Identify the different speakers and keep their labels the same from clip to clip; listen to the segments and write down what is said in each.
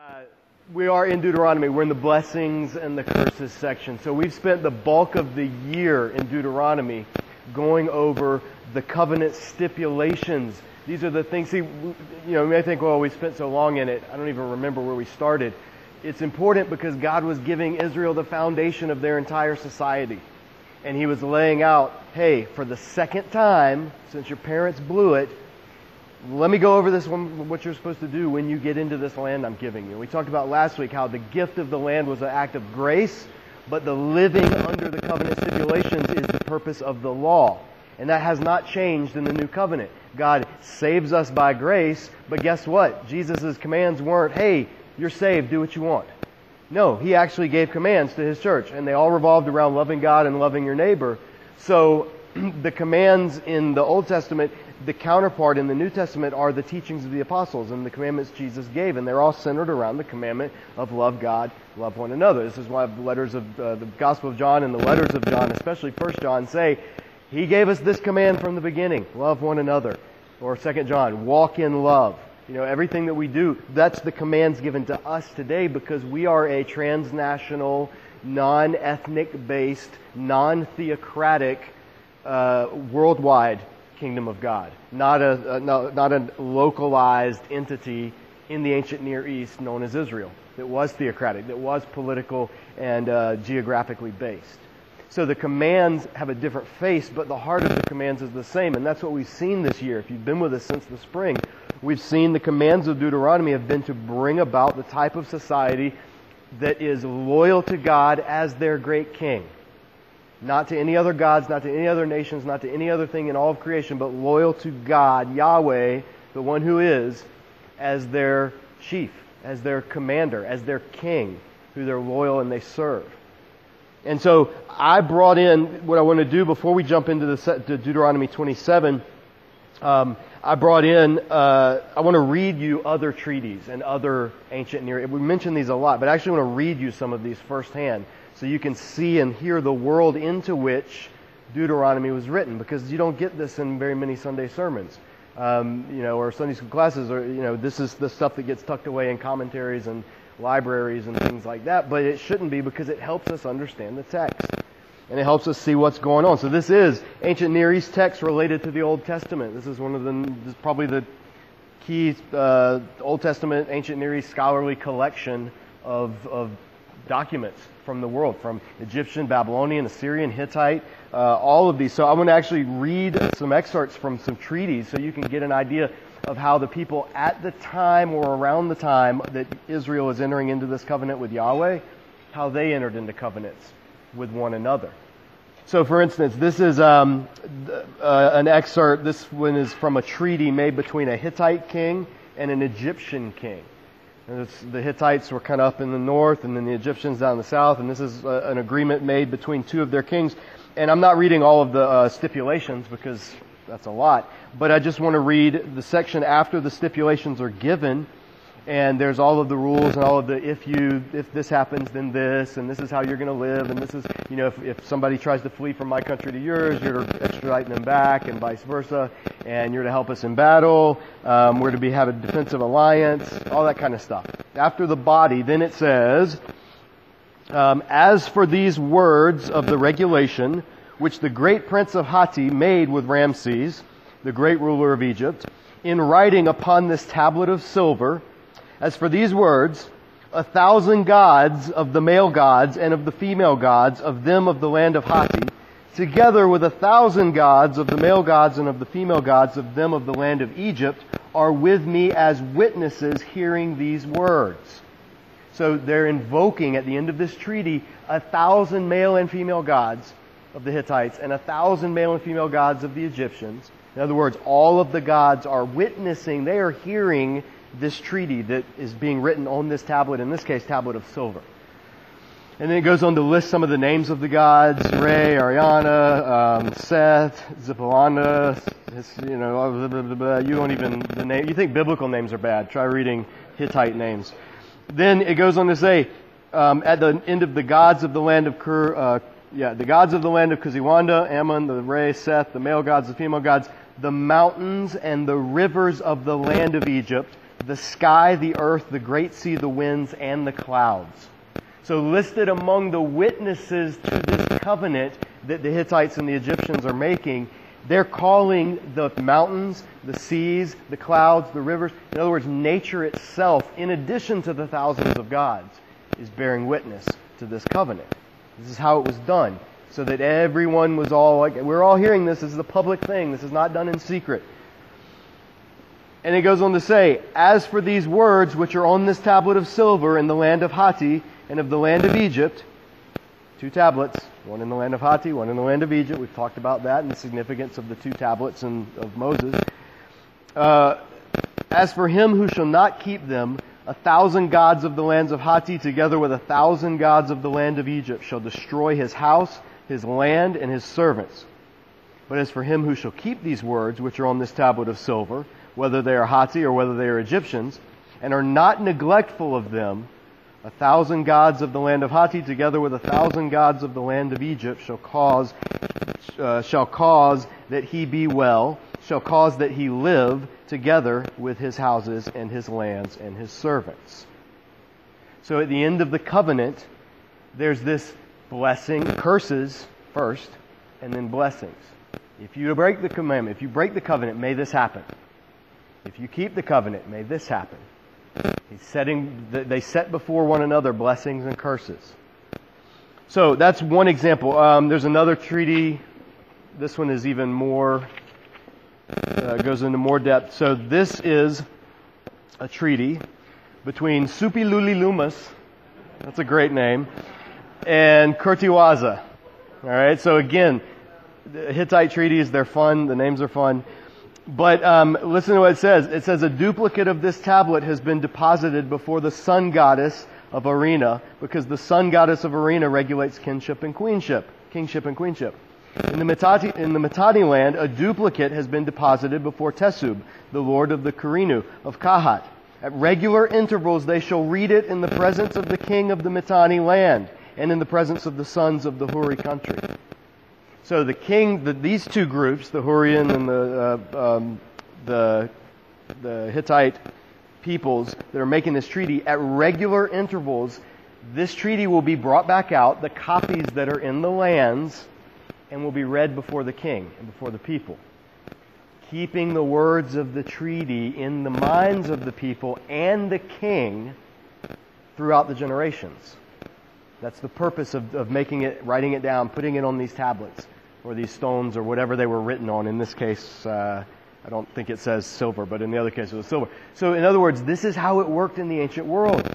Speaker 1: Uh, we are in Deuteronomy. We're in the blessings and the curses section. So we've spent the bulk of the year in Deuteronomy going over the covenant stipulations. These are the things, see, you know, you may think, well, we spent so long in it. I don't even remember where we started. It's important because God was giving Israel the foundation of their entire society. And He was laying out, hey, for the second time, since your parents blew it, let me go over this one, what you're supposed to do when you get into this land I'm giving you. We talked about last week how the gift of the land was an act of grace, but the living under the covenant stipulations is the purpose of the law. And that has not changed in the new covenant. God saves us by grace, but guess what? Jesus' commands weren't, hey, you're saved, do what you want. No, He actually gave commands to His church, and they all revolved around loving God and loving your neighbor. So, the commands in the Old Testament the counterpart in the New Testament are the teachings of the apostles and the commandments Jesus gave, and they're all centered around the commandment of love God, love one another. This is why the letters of uh, the Gospel of John and the letters of John, especially First John, say he gave us this command from the beginning: love one another. Or Second John, walk in love. You know, everything that we do, that's the commands given to us today because we are a transnational, non-ethnic based, non-theocratic, uh, worldwide kingdom of God, not a, a no, not a localized entity in the ancient Near East known as Israel that was theocratic, that was political and uh, geographically based. So the commands have a different face, but the heart of the commands is the same, and that's what we've seen this year. If you've been with us since the spring, we've seen the commands of Deuteronomy have been to bring about the type of society that is loyal to God as their great king not to any other gods, not to any other nations, not to any other thing in all of creation, but loyal to God, Yahweh, the one who is, as their chief, as their commander, as their king, who they're loyal and they serve. And so I brought in what I want to do before we jump into the to Deuteronomy 27. Um, I brought in, uh, I want to read you other treaties and other ancient near. We mention these a lot, but I actually want to read you some of these firsthand so you can see and hear the world into which Deuteronomy was written, because you don't get this in very many Sunday sermons, um, you know, or Sunday school classes, or you know, this is the stuff that gets tucked away in commentaries and libraries and things like that. But it shouldn't be because it helps us understand the text and it helps us see what's going on. So this is ancient Near East text related to the Old Testament. This is one of the this is probably the key uh, Old Testament ancient Near East scholarly collection of of documents from the world, from Egyptian, Babylonian, Assyrian, Hittite, uh, all of these. So I'm going to actually read some excerpts from some treaties so you can get an idea of how the people at the time or around the time that Israel is entering into this covenant with Yahweh, how they entered into covenants with one another. So, for instance, this is um, uh, an excerpt. This one is from a treaty made between a Hittite king and an Egyptian king the Hittites were kind of up in the north, and then the Egyptians down in the south, and this is uh, an agreement made between two of their kings. And I'm not reading all of the uh, stipulations because that's a lot, but I just want to read the section after the stipulations are given and there's all of the rules and all of the if you if this happens then this and this is how you're going to live and this is you know if, if somebody tries to flee from my country to yours you're extraditing them back and vice versa and you're to help us in battle. Um, we're to be have a defensive alliance all that kind of stuff. After the body then it says um, as for these words of the regulation which the great prince of hatti made with ramses the great ruler of egypt in writing upon this tablet of silver as for these words, a thousand gods of the male gods and of the female gods of them of the land of Hatti, together with a thousand gods of the male gods and of the female gods of them of the land of Egypt, are with me as witnesses hearing these words. So they're invoking at the end of this treaty a thousand male and female gods of the Hittites and a thousand male and female gods of the Egyptians. In other words, all of the gods are witnessing, they are hearing this treaty that is being written on this tablet, in this case, tablet of silver. And then it goes on to list some of the names of the gods, Re, Arinna, um, Seth, Zippalanda, you know, blah, blah, blah, you don't even, the name, you think biblical names are bad. Try reading Hittite names. Then it goes on to say, um, at the end of the gods of the land of Ker, uh, yeah, the gods of the land of Kuziwanda, Ammon, the Re, Seth, the male gods, the female gods, the mountains and the rivers of the land of Egypt, the sky, the earth, the great sea, the winds, and the clouds. So listed among the witnesses to this covenant that the Hittites and the Egyptians are making, they're calling the mountains, the seas, the clouds, the rivers, in other words, nature itself, in addition to the thousands of gods, is bearing witness to this covenant. This is how it was done. So that everyone was all like, we're all hearing this. This is a public thing. This is not done in secret. And it goes on to say, As for these words which are on this tablet of silver in the land of Hatti and of the land of Egypt, two tablets, one in the land of Hatti, one in the land of Egypt. We've talked about that and the significance of the two tablets and of Moses. Uh, As for him who shall not keep them, a thousand gods of the lands of Hatti together with a thousand gods of the land of Egypt shall destroy his house, his land, and his servants. But as for him who shall keep these words which are on this tablet of silver, whether they are Hatti or whether they are Egyptians, and are not neglectful of them, a thousand gods of the land of Hatti together with a thousand gods of the land of Egypt shall cause, uh, shall cause that he be well, shall cause that he live together with his houses and his lands and his servants. So at the end of the covenant, there's this blessing, curses first, and then blessings. If you break the commandment, if you break the covenant, may this happen. If you keep the covenant, may this happen. He's setting, they set before one another blessings and curses. So that's one example. Um, there's another treaty. This one is even more, uh, goes into more depth. So this is a treaty between Suppilulilumus, that's a great name, and Kertiwaza. All right, so again, the Hittite treaties, they're fun, the names are fun. But um, listen to what it says. It says, A duplicate of this tablet has been deposited before the sun goddess of Arinna, because the sun goddess of Arinna regulates kinship and queenship. Kingship and queenship. In the Mitanni, in the Mitanni land, a duplicate has been deposited before Teshub, the lord of the Karinu, of Kahat. At regular intervals they shall read it in the presence of the king of the Mitanni land, and in the presence of the sons of the Huri country. So the king, the, these two groups, the Hurrian and the, uh, um, the, the Hittite peoples that are making this treaty, at regular intervals, this treaty will be brought back out, the copies that are in the lands, and will be read before the king and before the people. Keeping the words of the treaty in the minds of the people and the king throughout the generations. That's the purpose of, of making it, writing it down, putting it on these tablets or these stones or whatever they were written on. In this case, uh, I don't think it says silver, but in the other case it was silver. So in other words, this is how it worked in the ancient world.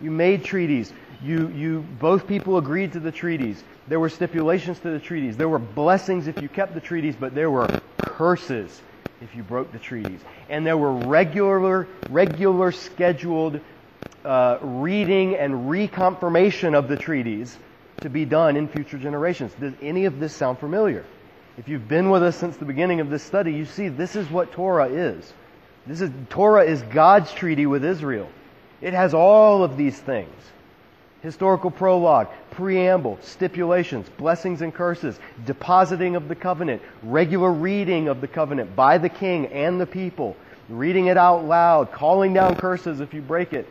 Speaker 1: You made treaties. You, you, both people agreed to the treaties. There were stipulations to the treaties. There were blessings if you kept the treaties, but there were curses if you broke the treaties. And there were regular, regular scheduled uh, reading and reconfirmation of the treaties to be done in future generations. Does any of this sound familiar? If you've been with us since the beginning of this study, you see this is what Torah is. This is Torah is God's treaty with Israel. It has all of these things. Historical prologue, preamble, stipulations, blessings and curses, depositing of the covenant, regular reading of the covenant by the king and the people, reading it out loud, calling down curses if you break it,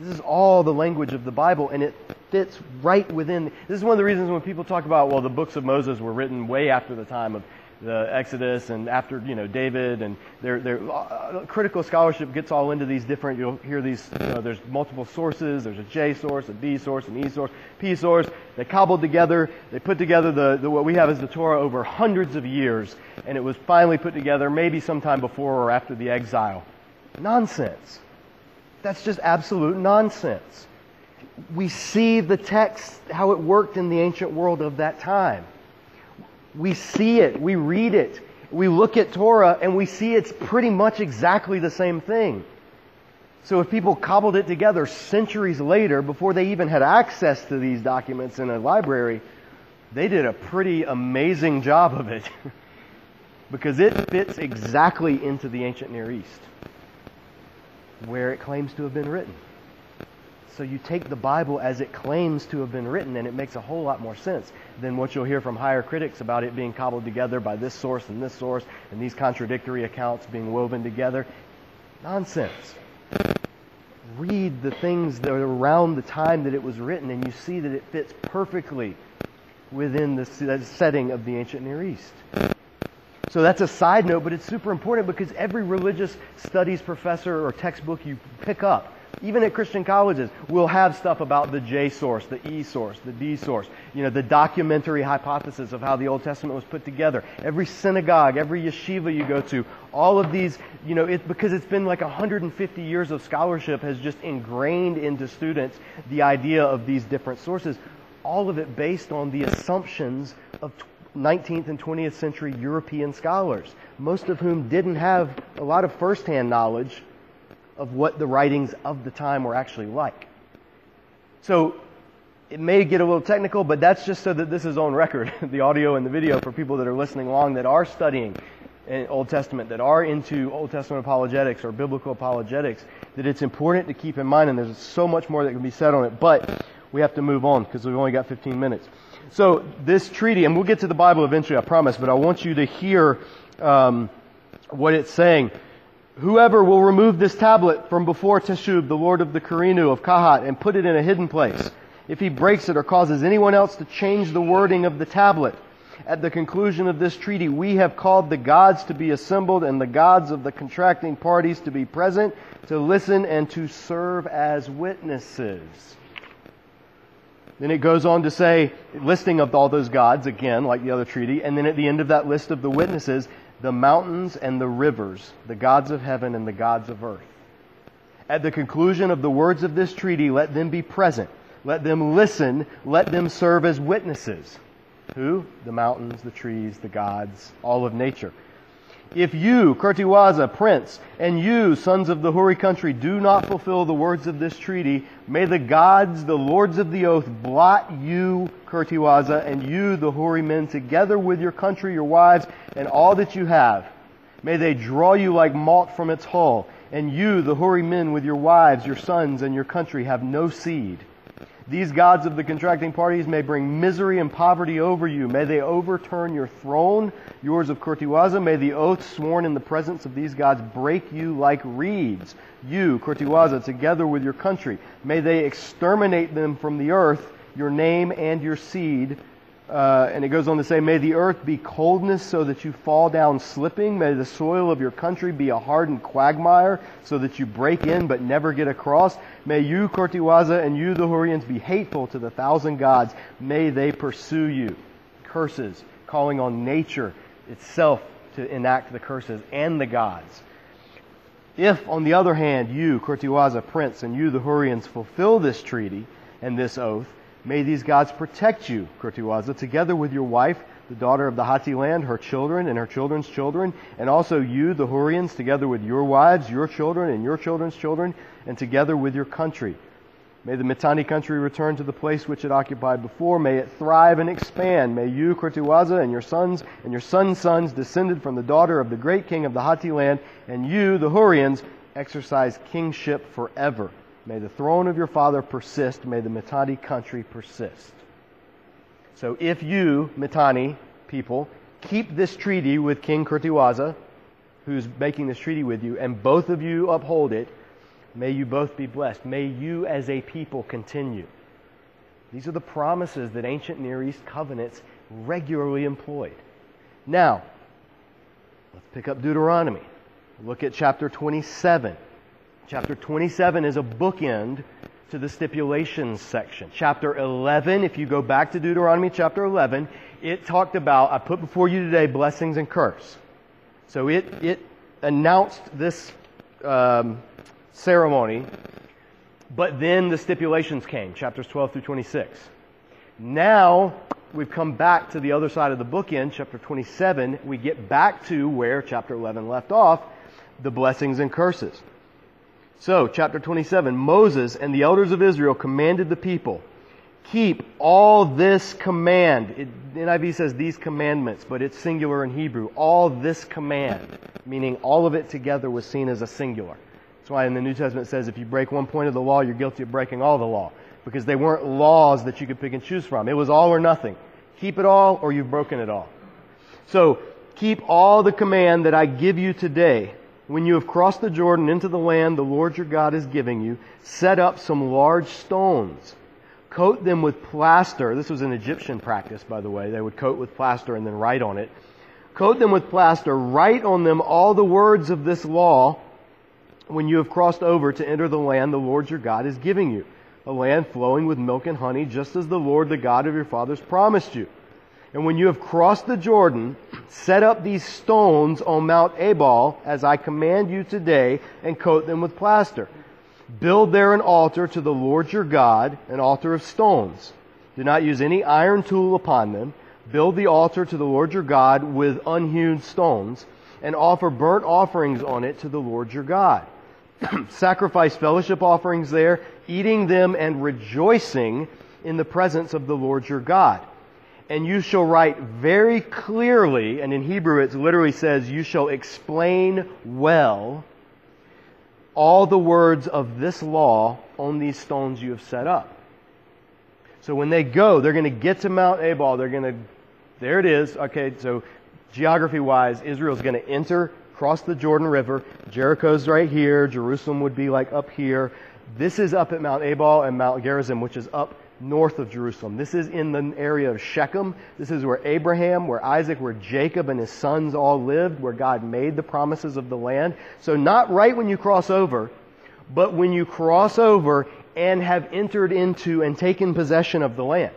Speaker 1: this is all the language of the Bible, and it fits right within. This is one of the reasons when people talk about, well, the books of Moses were written way after the time of the Exodus and after, you know, David, and their, their uh, critical scholarship gets all into these different, you'll hear these, there's multiple sources, there's a J source, a D source, an E source, P source. They cobbled together, they put together the, the what we have as the Torah over hundreds of years, and it was finally put together maybe sometime before or after the exile. Nonsense. That's just absolute nonsense. We see the text, how it worked in the ancient world of that time. We see it, we read it, we look at Torah, and we see it's pretty much exactly the same thing. So if people cobbled it together centuries later, before they even had access to these documents in a library, they did a pretty amazing job of it. because it fits exactly into the ancient Near East where it claims to have been written. So you take the Bible as it claims to have been written, and it makes a whole lot more sense than what you'll hear from higher critics about it being cobbled together by this source and this source, and these contradictory accounts being woven together. Nonsense. read the things that are around the time that it was written, and you see that it fits perfectly within the setting of the ancient Near East. So that's a side note, but it's super important because every religious studies professor or textbook you pick up even at Christian colleges, we'll have stuff about the J source, the E source, the D source, you know, the documentary hypothesis of how the Old Testament was put together. Every synagogue, every yeshiva you go to, all of these, you know, it, because it's been like 150 years of scholarship has just ingrained into students the idea of these different sources. All of it based on the assumptions of 19th and 20th century European scholars, most of whom didn't have a lot of firsthand knowledge of what the writings of the time were actually like. So it may get a little technical, but that's just so that this is on record, the audio and the video for people that are listening along that are studying Old Testament, that are into Old Testament apologetics or biblical apologetics, that it's important to keep in mind, and there's so much more that can be said on it, but we have to move on because we've only got 15 minutes. So this treaty, and we'll get to the Bible eventually, I promise, but I want you to hear um, what it's saying. Whoever will remove this tablet from before Teshub, the lord of the Karinu of Kahat, and put it in a hidden place, if he breaks it or causes anyone else to change the wording of the tablet, at the conclusion of this treaty, we have called the gods to be assembled and the gods of the contracting parties to be present, to listen and to serve as witnesses. Then it goes on to say, listing of all those gods, again, like the other treaty, and then at the end of that list of the witnesses, the mountains and the rivers, the gods of heaven and the gods of earth. At the conclusion of the words of this treaty, let them be present. Let them listen. Let them serve as witnesses. Who? The mountains, the trees, the gods, all of nature. If you, Kertiwaza, prince, and you, sons of the Huri country, do not fulfill the words of this treaty, may the gods, the lords of the oath, blot you, Kertiwaza, and you, the Huri men, together with your country, your wives, and all that you have. May they draw you like malt from its hull, and you, the Huri men, with your wives, your sons, and your country, have no seed. These gods of the contracting parties may bring misery and poverty over you. May they overturn your throne, yours of Kurtiwaza. May the oath sworn in the presence of these gods break you like reeds. You, Kurtiwaza, together with your country. May they exterminate them from the earth, your name and your seed, uh, and it goes on to say, May the earth be coldness so that you fall down slipping. May the soil of your country be a hardened quagmire so that you break in but never get across. May you, Kortiwaza, and you, the Hurrians, be hateful to the thousand gods. May they pursue you. Curses, calling on nature itself to enact the curses and the gods. If, on the other hand, you, Kortiwaza, prince, and you, the Hurrians, fulfill this treaty and this oath, May these gods protect you, Kurtiwaza, together with your wife, the daughter of the Hatti land, her children and her children's children, and also you, the Hurrians, together with your wives, your children, and your children's children, and together with your country. May the Mitanni country return to the place which it occupied before. May it thrive and expand. May you, Kurtiwaza, and your sons and your sons' sons, descended from the daughter of the great king of the Hatti land, and you, the Hurrians, exercise kingship forever. May the throne of your father persist. May the Mitanni country persist. So if you, Mitanni people, keep this treaty with King Kurtiwaza, who's making this treaty with you, and both of you uphold it, may you both be blessed. May you as a people continue. These are the promises that ancient Near East covenants regularly employed. Now, let's pick up Deuteronomy. Look at chapter 27. Chapter 27 is a bookend to the stipulations section. Chapter 11, if you go back to Deuteronomy chapter 11, it talked about, I put before you today blessings and curse. So it, it announced this um, ceremony, but then the stipulations came, chapters 12 through 26. Now, we've come back to the other side of the bookend, chapter 27. We get back to where chapter 11 left off, the blessings and curses. So, chapter 27, Moses and the elders of Israel commanded the people, keep all this command. It, NIV says these commandments, but it's singular in Hebrew. All this command, meaning all of it together was seen as a singular. That's why in the New Testament it says if you break one point of the law, you're guilty of breaking all the law. Because they weren't laws that you could pick and choose from. It was all or nothing. Keep it all or you've broken it all. So, keep all the command that I give you today When you have crossed the Jordan into the land the Lord your God is giving you, set up some large stones. Coat them with plaster. This was an Egyptian practice, by the way. They would coat with plaster and then write on it. Coat them with plaster. Write on them all the words of this law when you have crossed over to enter the land the Lord your God is giving you, a land flowing with milk and honey, just as the Lord, the God of your fathers, promised you. And when you have crossed the Jordan, set up these stones on Mount Ebal, as I command you today, and coat them with plaster. Build there an altar to the Lord your God, an altar of stones. Do not use any iron tool upon them. Build the altar to the Lord your God with unhewn stones, and offer burnt offerings on it to the Lord your God. Sacrifice fellowship offerings there, eating them and rejoicing in the presence of the Lord your God and you shall write very clearly, and in Hebrew it literally says, you shall explain well all the words of this law on these stones you have set up. So when they go, they're going to get to Mount Ebal. They're going to, there it is. Okay, so geography wise, Israel's going to enter, cross the Jordan River. Jericho's right here. Jerusalem would be like up here. This is up at Mount Ebal and Mount Gerizim, which is up north of Jerusalem. This is in the area of Shechem. This is where Abraham, where Isaac, where Jacob and his sons all lived, where God made the promises of the land. So not right when you cross over, but when you cross over and have entered into and taken possession of the land.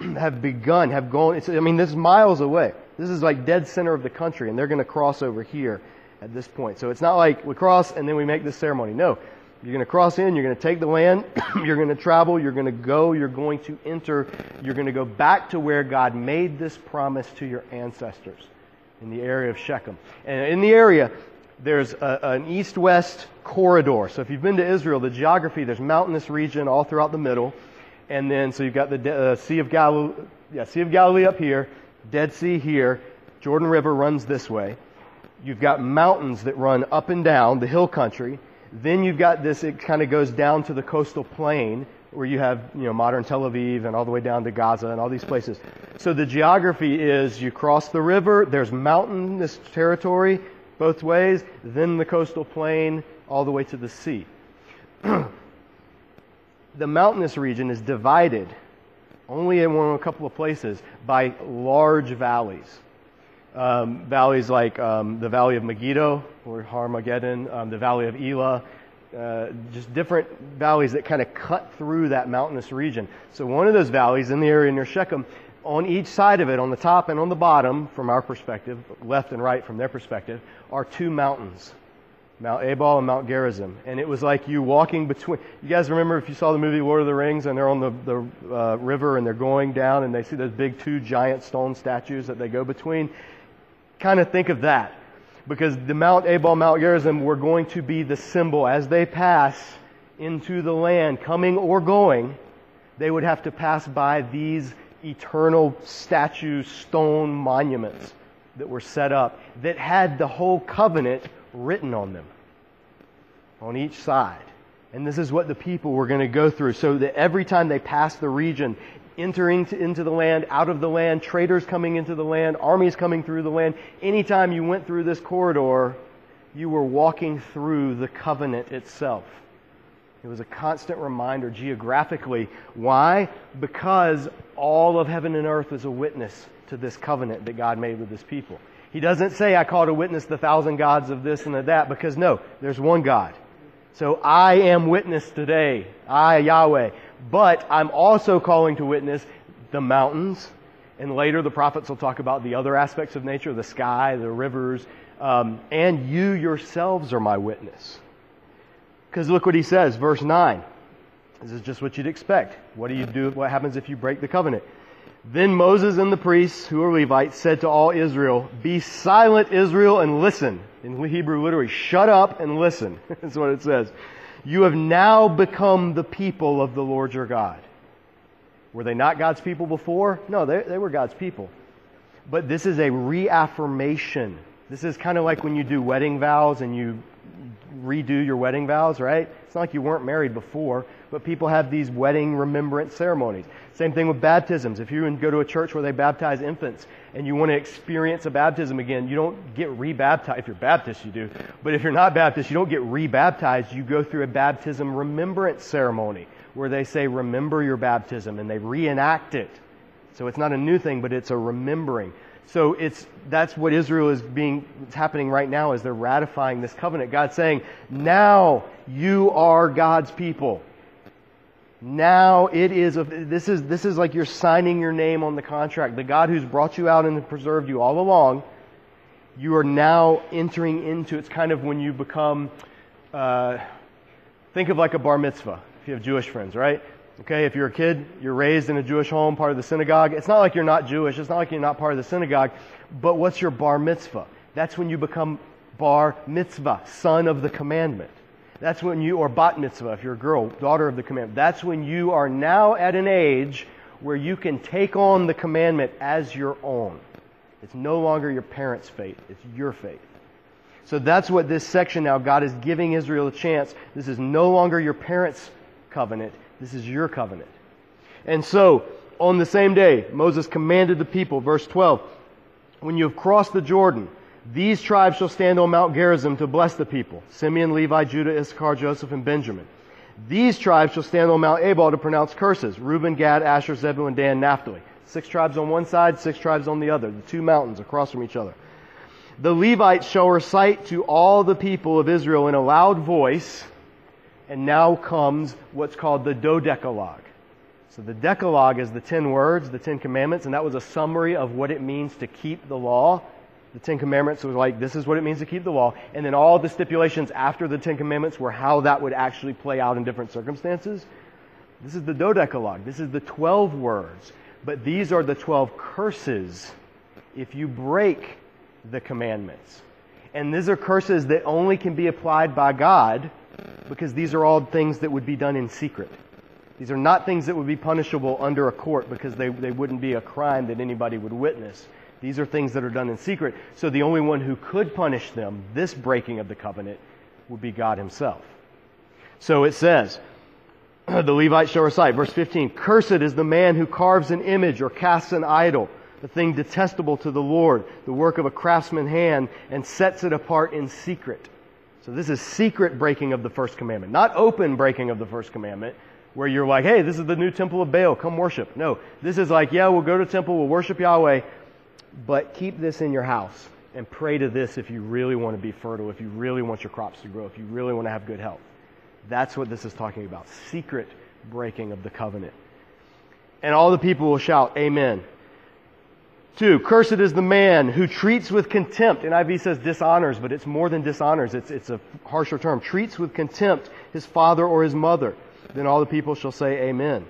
Speaker 1: have begun, have gone, I mean, this is miles away. This is like dead center of the country, and they're going to cross over here at this point. So it's not like we cross and then we make this ceremony. No, you're going to cross in, you're going to take the land, you're going to travel, you're going to go, you're going to enter, you're going to go back to where God made this promise to your ancestors in the area of Shechem. And in the area, there's a, an east west corridor. So if you've been to Israel, the geography, there's mountainous region all throughout the middle. And then, so you've got the uh, Sea of Galilee, yeah, Sea of Galilee up here, Dead Sea here, Jordan River runs this way. You've got mountains that run up and down the hill country. Then you've got this, it kind of goes down to the coastal plain where you have, you know, modern Tel Aviv and all the way down to Gaza and all these places. So the geography is you cross the river, there's mountainous territory both ways, then the coastal plain all the way to the sea. the mountainous region is divided only in one, a couple of places by large valleys um, valleys like um, the Valley of Megiddo or Armageddon, um, the Valley of Elah, uh, just different valleys that kind of cut through that mountainous region. So one of those valleys in the area near Shechem, on each side of it, on the top and on the bottom, from our perspective, left and right from their perspective, are two mountains. Mount Ebal and Mount Gerizim. And it was like you walking between. You guys remember if you saw the movie Lord of the Rings and they're on the, the uh, river and they're going down and they see those big two giant stone statues that they go between? Kind of think of that. Because the Mount Ebal, Mount Gerizim were going to be the symbol as they pass into the land, coming or going, they would have to pass by these eternal statue stone monuments that were set up that had the whole covenant written on them on each side. And this is what the people were going to go through so that every time they passed the region, entering into the land, out of the land, traders coming into the land, armies coming through the land. Anytime you went through this corridor, you were walking through the covenant itself. It was a constant reminder geographically. Why? Because all of heaven and earth is a witness to this covenant that God made with his people. He doesn't say, I call to witness the thousand gods of this and of that, because no, there's one God. So I am witness today. I, Yahweh. But I'm also calling to witness the mountains. And later the prophets will talk about the other aspects of nature, the sky, the rivers. Um, and you yourselves are my witness. Because look what he says, verse 9. This is just what you'd expect. What do you do? What happens if you break the covenant? Then Moses and the priests, who are Levites, said to all Israel, Be silent, Israel, and listen. In Hebrew, literally, shut up and listen. That's what it says. You have now become the people of the Lord your God. Were they not God's people before? No, they, they were God's people. But this is a reaffirmation. This is kind of like when you do wedding vows and you redo your wedding vows, right? It's not like you weren't married before, but people have these wedding remembrance ceremonies. Same thing with baptisms. If you go to a church where they baptize infants and you want to experience a baptism again, you don't get rebaptized. If you're Baptist, you do. But if you're not Baptist, you don't get rebaptized. You go through a baptism remembrance ceremony where they say, remember your baptism, and they reenact it. So it's not a new thing, but it's a remembering. So it's, that's what Israel is being, it's happening right now as they're ratifying this covenant. God's saying, now you are God's people. Now it is, a, this is, this is like you're signing your name on the contract. The God who's brought you out and preserved you all along, you are now entering into, it's kind of when you become, uh, think of like a bar mitzvah, if you have Jewish friends, right? Okay, if you're a kid, you're raised in a Jewish home, part of the synagogue. It's not like you're not Jewish. It's not like you're not part of the synagogue. But what's your bar mitzvah? That's when you become bar mitzvah, son of the commandment. That's when you, or bat mitzvah, if you're a girl, daughter of the commandment. That's when you are now at an age where you can take on the commandment as your own. It's no longer your parents' faith. It's your faith. So that's what this section now, God is giving Israel a chance. This is no longer your parents' covenant. This is your covenant. And so, on the same day, Moses commanded the people, verse 12, when you have crossed the Jordan, these tribes shall stand on Mount Gerizim to bless the people. Simeon, Levi, Judah, Issachar, Joseph, and Benjamin. These tribes shall stand on Mount Ebal to pronounce curses. Reuben, Gad, Asher, Zebulun, Dan, Naphtali. Six tribes on one side, six tribes on the other. The two mountains across from each other. The Levites shall recite to all the people of Israel in a loud voice and now comes what's called the Dodecalogue. So the Decalogue is the ten words, the Ten Commandments, and that was a summary of what it means to keep the law. The Ten Commandments was like, this is what it means to keep the law. And then all the stipulations after the Ten Commandments were how that would actually play out in different circumstances. This is the Dodecalogue. This is the twelve words. But these are the twelve curses if you break the commandments. And these are curses that only can be applied by God because these are all things that would be done in secret. These are not things that would be punishable under a court because they, they wouldn't be a crime that anybody would witness. These are things that are done in secret. So the only one who could punish them, this breaking of the covenant, would be God Himself. So it says, the Levites shall recite, verse 15, Cursed is the man who carves an image or casts an idol, a thing detestable to the Lord, the work of a craftsman's hand, and sets it apart in secret. So this is secret breaking of the first commandment, not open breaking of the first commandment, where you're like, hey, this is the new temple of Baal, come worship. No, this is like, yeah, we'll go to temple, we'll worship Yahweh, but keep this in your house and pray to this if you really want to be fertile, if you really want your crops to grow, if you really want to have good health. That's what this is talking about. Secret breaking of the covenant. And all the people will shout, Amen. Two, cursed is the man who treats with contempt. NIV says dishonors, but it's more than dishonors. It's, it's a harsher term. Treats with contempt his father or his mother. Then all the people shall say amen.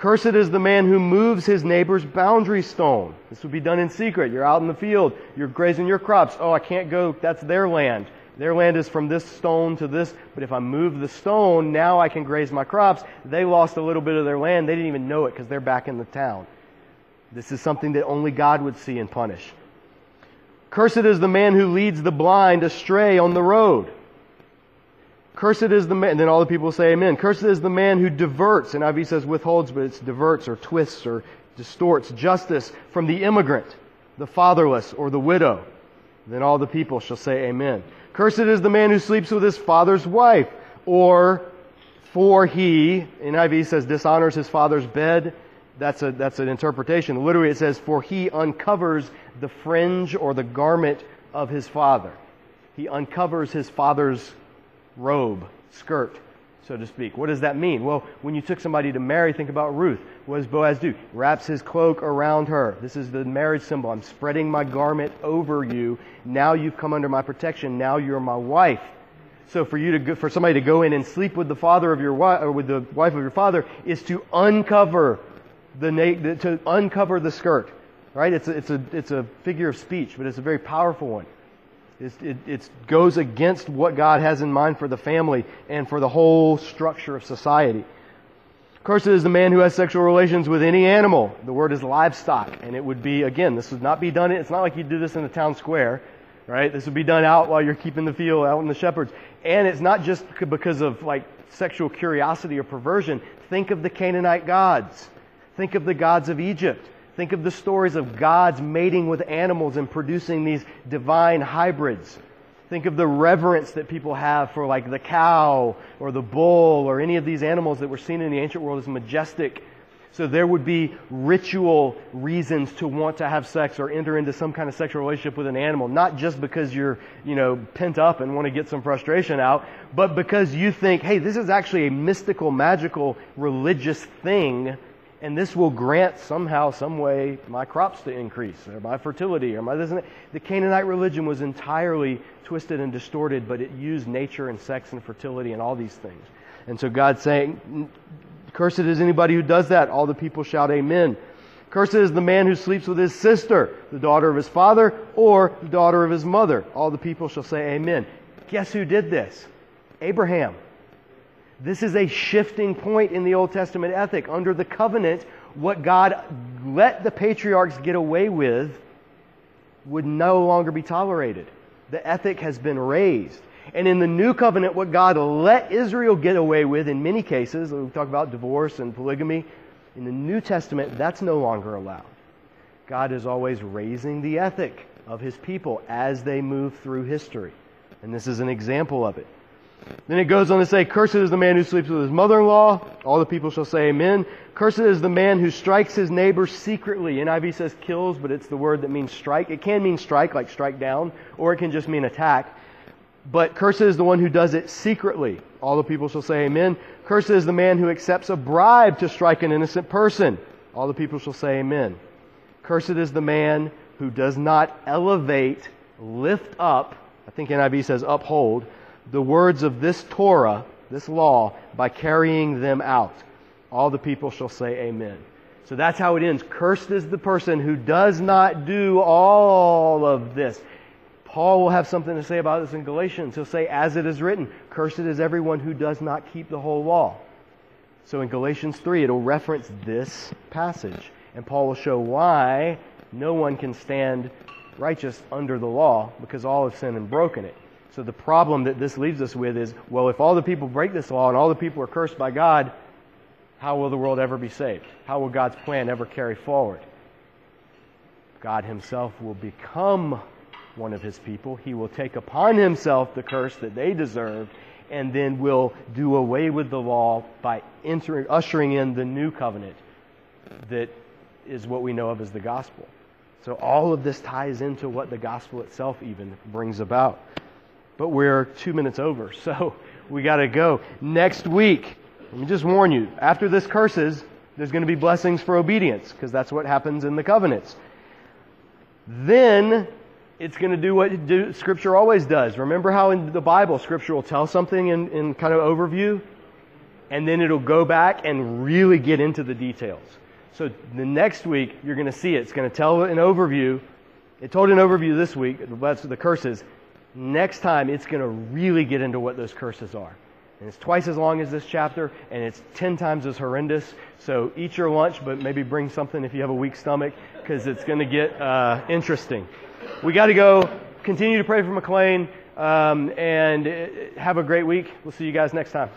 Speaker 1: Cursed is the man who moves his neighbor's boundary stone. This would be done in secret. You're out in the field. You're grazing your crops. Oh, I can't go. That's their land. Their land is from this stone to this, but if I move the stone, now I can graze my crops. They lost a little bit of their land. They didn't even know it because they're back in the town. This is something that only God would see and punish. Cursed is the man who leads the blind astray on the road. Cursed is the man, and then all the people say amen. Cursed is the man who diverts, NIV says withholds, but it's diverts or twists or distorts justice from the immigrant, the fatherless, or the widow. Then all the people shall say amen. Cursed is the man who sleeps with his father's wife, or for he, NIV says dishonors his father's bed that's, a, that's an interpretation. Literally, it says, For he uncovers the fringe or the garment of his father. He uncovers his father's robe, skirt, so to speak. What does that mean? Well, when you took somebody to marry, think about Ruth. What does Boaz do? Wraps his cloak around her. This is the marriage symbol. I'm spreading my garment over you. Now you've come under my protection. Now you're my wife. So for you to go, for somebody to go in and sleep with the father of your wife or with the wife of your father is to uncover the, to uncover the skirt. Right? It's a, it's, a, it's a figure of speech, but it's a very powerful one. It it's goes against what God has in mind for the family and for the whole structure of society. Cursed is the man who has sexual relations with any animal. The word is livestock, and it would be, again, this would not be done, it's not like you do this in the town square, right? This would be done out while you're keeping the field, out in the shepherds. And it's not just because of like sexual curiosity or perversion, think of the Canaanite gods. Think of the gods of Egypt. Think of the stories of gods mating with animals and producing these divine hybrids. Think of the reverence that people have for like the cow or the bull or any of these animals that were seen in the ancient world as majestic. So there would be ritual reasons to want to have sex or enter into some kind of sexual relationship with an animal, not just because you're, you know, pent up and want to get some frustration out, but because you think, hey, this is actually a mystical, magical, religious thing and this will grant somehow, some way, my crops to increase, or my fertility, or my this and that. The Canaanite religion was entirely twisted and distorted, but it used nature and sex and fertility and all these things. And so God's saying, Cursed is anybody who does that. All the people shout, Amen. Cursed is the man who sleeps with his sister, the daughter of his father, or the daughter of his mother. All the people shall say, Amen. Guess who did this? Abraham. This is a shifting point in the Old Testament ethic. Under the covenant, what God let the patriarchs get away with would no longer be tolerated. The ethic has been raised. And in the new covenant, what God let Israel get away with in many cases, we talk about divorce and polygamy, in the New Testament, that's no longer allowed. God is always raising the ethic of his people as they move through history. And this is an example of it. Then it goes on to say, Cursed is the man who sleeps with his mother in law. All the people shall say amen. Cursed is the man who strikes his neighbor secretly. NIV says kills, but it's the word that means strike. It can mean strike, like strike down, or it can just mean attack. But cursed is the one who does it secretly. All the people shall say amen. Cursed is the man who accepts a bribe to strike an innocent person. All the people shall say amen. Cursed is the man who does not elevate, lift up, I think NIV says uphold, the words of this Torah, this law, by carrying them out. All the people shall say amen. So that's how it ends. Cursed is the person who does not do all of this. Paul will have something to say about this in Galatians. He'll say, as it is written, cursed is everyone who does not keep the whole law. So in Galatians 3, it'll reference this passage. And Paul will show why no one can stand righteous under the law because all have sinned and broken it. So the problem that this leaves us with is, well, if all the people break this law and all the people are cursed by God, how will the world ever be saved? How will God's plan ever carry forward? God himself will become one of his people. He will take upon himself the curse that they deserve and then will do away with the law by entering, ushering in the new covenant that is what we know of as the gospel. So all of this ties into what the gospel itself even brings about but we're two minutes over, so we got to go. Next week, let me just warn you, after this curses, there's going to be blessings for obedience, because that's what happens in the covenants. Then it's going to do what do, Scripture always does. Remember how in the Bible, Scripture will tell something in, in kind of overview, and then it'll go back and really get into the details. So the next week, you're going to see it. It's going to tell an overview. It told an overview this week, that's the curses. Next time, it's going to really get into what those curses are. And it's twice as long as this chapter, and it's ten times as horrendous. So eat your lunch, but maybe bring something if you have a weak stomach, because it's going to get uh, interesting. We got to go. Continue to pray for McLean, um, and uh, have a great week. We'll see you guys next time.